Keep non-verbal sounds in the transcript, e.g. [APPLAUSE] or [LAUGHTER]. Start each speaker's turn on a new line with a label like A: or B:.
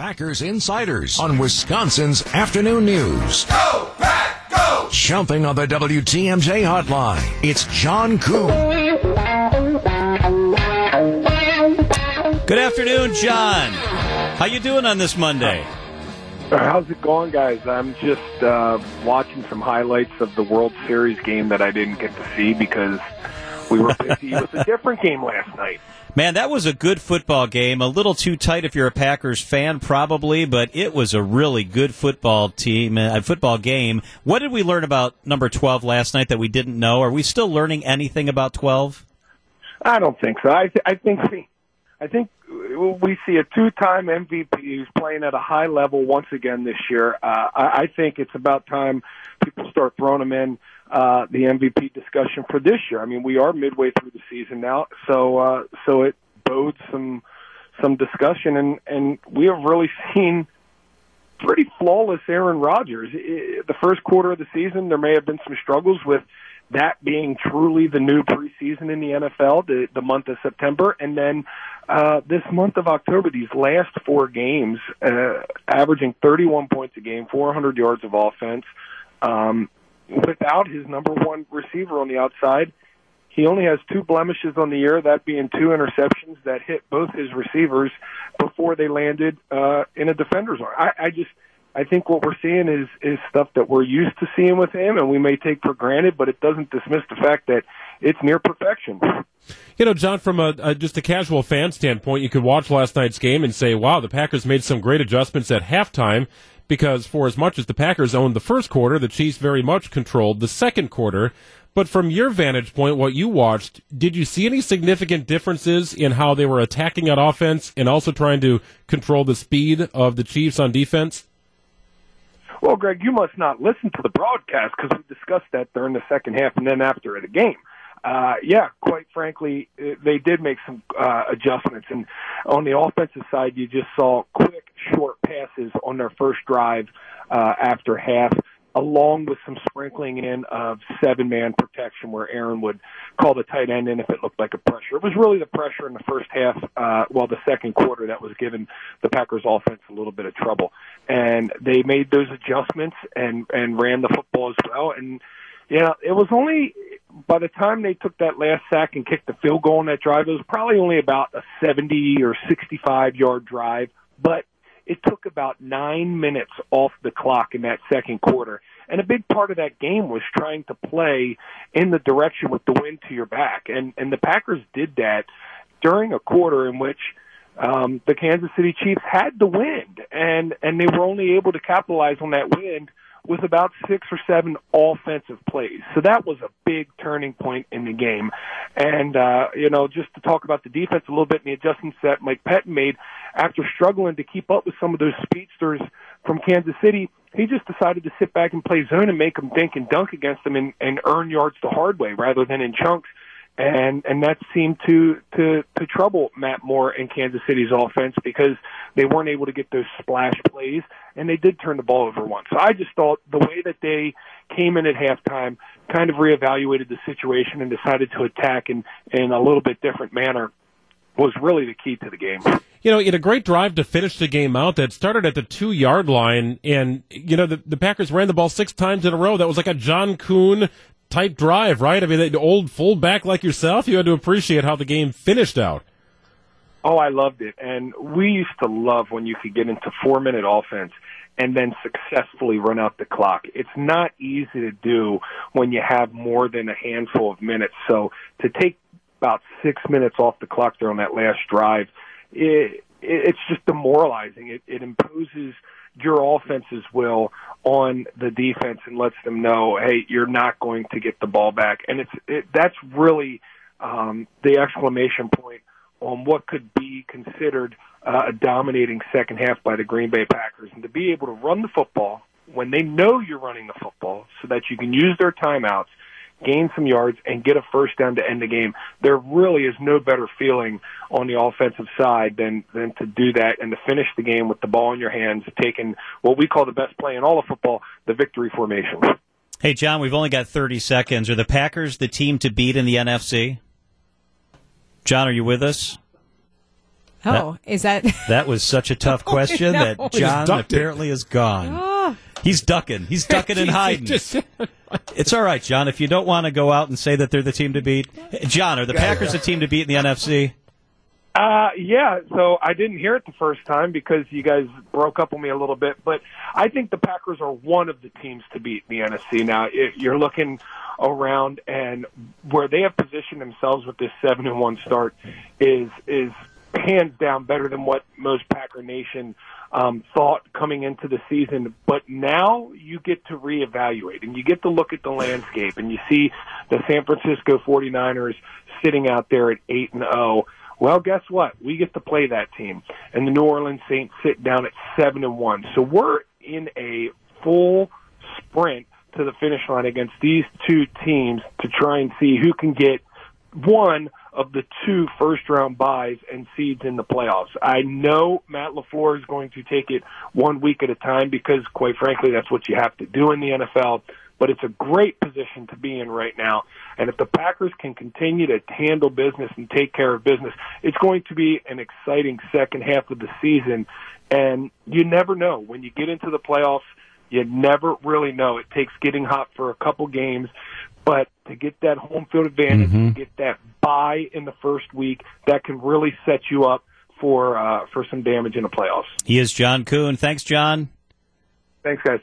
A: Packers Insiders on Wisconsin's Afternoon News.
B: Go, Pack, go!
A: Jumping on the WTMJ hotline, it's John Kuhn.
C: Good afternoon, John. How you doing on this Monday?
D: How's it going, guys? I'm just uh, watching some highlights of the World Series game that I didn't get to see because we were busy with a different game last night.
C: Man, that was a good football game. A little too tight if you're a Packers fan, probably, but it was a really good football team, a uh, football game. What did we learn about number 12 last night that we didn't know? Are we still learning anything about 12?
D: I don't think so. I, th- I think we, I think we see a two-time MVP who's playing at a high level once again this year. Uh, I, I think it's about time people start throwing him in uh, the MVP discussion for this year. I mean, we are midway through the season now, so uh, so it bodes some some discussion, and and we have really [LAUGHS] seen pretty flawless Aaron Rodgers. The first quarter of the season, there may have been some struggles with that being truly the new preseason in the NFL, the, the month of September, and then uh, this month of October, these last four games, uh, averaging 31 points a game, 400 yards of offense, um, without his number one receiver on the outside. He only has two blemishes on the year, that being two interceptions that hit both his receivers before they landed uh, in a defender's arm. I, I just, I think what we're seeing is is stuff that we're used to seeing with him, and we may take for granted, but it doesn't dismiss the fact that it's near perfection.
E: You know, John, from a, a, just a casual fan standpoint, you could watch last night's game and say, "Wow, the Packers made some great adjustments at halftime." Because for as much as the Packers owned the first quarter, the Chiefs very much controlled the second quarter. But from your vantage point, what you watched, did you see any significant differences in how they were attacking on offense and also trying to control the speed of the Chiefs on defense?
D: Well, Greg, you must not listen to the broadcast because we discussed that during the second half and then after the game uh, yeah, quite frankly, they did make some uh, adjustments. And on the offensive side, you just saw quick, short on their first drive uh, after half, along with some sprinkling in of seven-man protection, where Aaron would call the tight end in if it looked like a pressure. It was really the pressure in the first half, uh, well, the second quarter that was giving the Packers offense a little bit of trouble. And they made those adjustments and and ran the football as well. And yeah, it was only by the time they took that last sack and kicked the field goal on that drive, it was probably only about a 70 or 65 yard drive, but it took about nine minutes off the clock in that second quarter. And a big part of that game was trying to play in the direction with the wind to your back. And, and the Packers did that during a quarter in which um, the Kansas City Chiefs had the wind, and, and they were only able to capitalize on that wind with about six or seven offensive plays. So that was a big turning point in the game. And, uh, you know, just to talk about the defense a little bit and the adjustments that Mike Pettine made after struggling to keep up with some of those speedsters from Kansas City, he just decided to sit back and play zone and make them dink and dunk against them and, and earn yards the hard way rather than in chunks and and that seemed to to to trouble Matt Moore and Kansas City's offense because they weren't able to get those splash plays, and they did turn the ball over once. So I just thought the way that they came in at halftime kind of reevaluated the situation and decided to attack in in a little bit different manner was really the key to the game.
E: You know, in a great drive to finish the game out that started at the two yard line, and you know the, the Packers ran the ball six times in a row. That was like a John Kuhn type drive, right? I mean, the old fullback like yourself, you had to appreciate how the game finished out.
D: Oh, I loved it. And we used to love when you could get into four minute offense and then successfully run out the clock. It's not easy to do when you have more than a handful of minutes. So to take about six minutes off the clock there on that last drive, it, it, it's just demoralizing. It, it imposes your offense's will on the defense and lets them know, hey, you're not going to get the ball back. And it's it, that's really um, the exclamation point on what could be considered uh, a dominating second half by the Green Bay Packers, and to be able to run the football when they know you're running the football, so that you can use their timeouts gain some yards, and get a first down to end the game. There really is no better feeling on the offensive side than than to do that and to finish the game with the ball in your hands, taking what we call the best play in all of football, the victory formation.
C: Hey, John, we've only got 30 seconds. Are the Packers the team to beat in the NFC? John, are you with us?
B: Oh, is that?
C: That was such a tough [LAUGHS] oh, question
B: no.
C: that John apparently is gone. Oh, He's ducking. He's ducking and [LAUGHS] hiding. It's all right, John. If you don't want to go out and say that they're the team to beat, John, are the Packers the team to beat in the NFC?
D: Uh, yeah. So I didn't hear it the first time because you guys broke up on me a little bit, but I think the Packers are one of the teams to beat in the NFC. Now, if you're looking around and where they have positioned themselves with this seven and one start is is hands down better than what most Packer Nation um, thought coming into the season. But now you get to reevaluate and you get to look at the landscape and you see the San Francisco 49ers sitting out there at 8 and 0. Well, guess what? We get to play that team. And the New Orleans Saints sit down at 7 and 1. So we're in a full sprint to the finish line against these two teams to try and see who can get one of the two first round byes and seeds in the playoffs. I know Matt LaFleur is going to take it one week at a time because quite frankly that's what you have to do in the NFL, but it's a great position to be in right now. And if the Packers can continue to handle business and take care of business, it's going to be an exciting second half of the season and you never know when you get into the playoffs you never really know. It takes getting hot for a couple games, but to get that home field advantage, to get that bye in the first week, that can really set you up for uh, for some damage in the playoffs.
C: He is John Kuhn. Thanks, John.
D: Thanks, guys.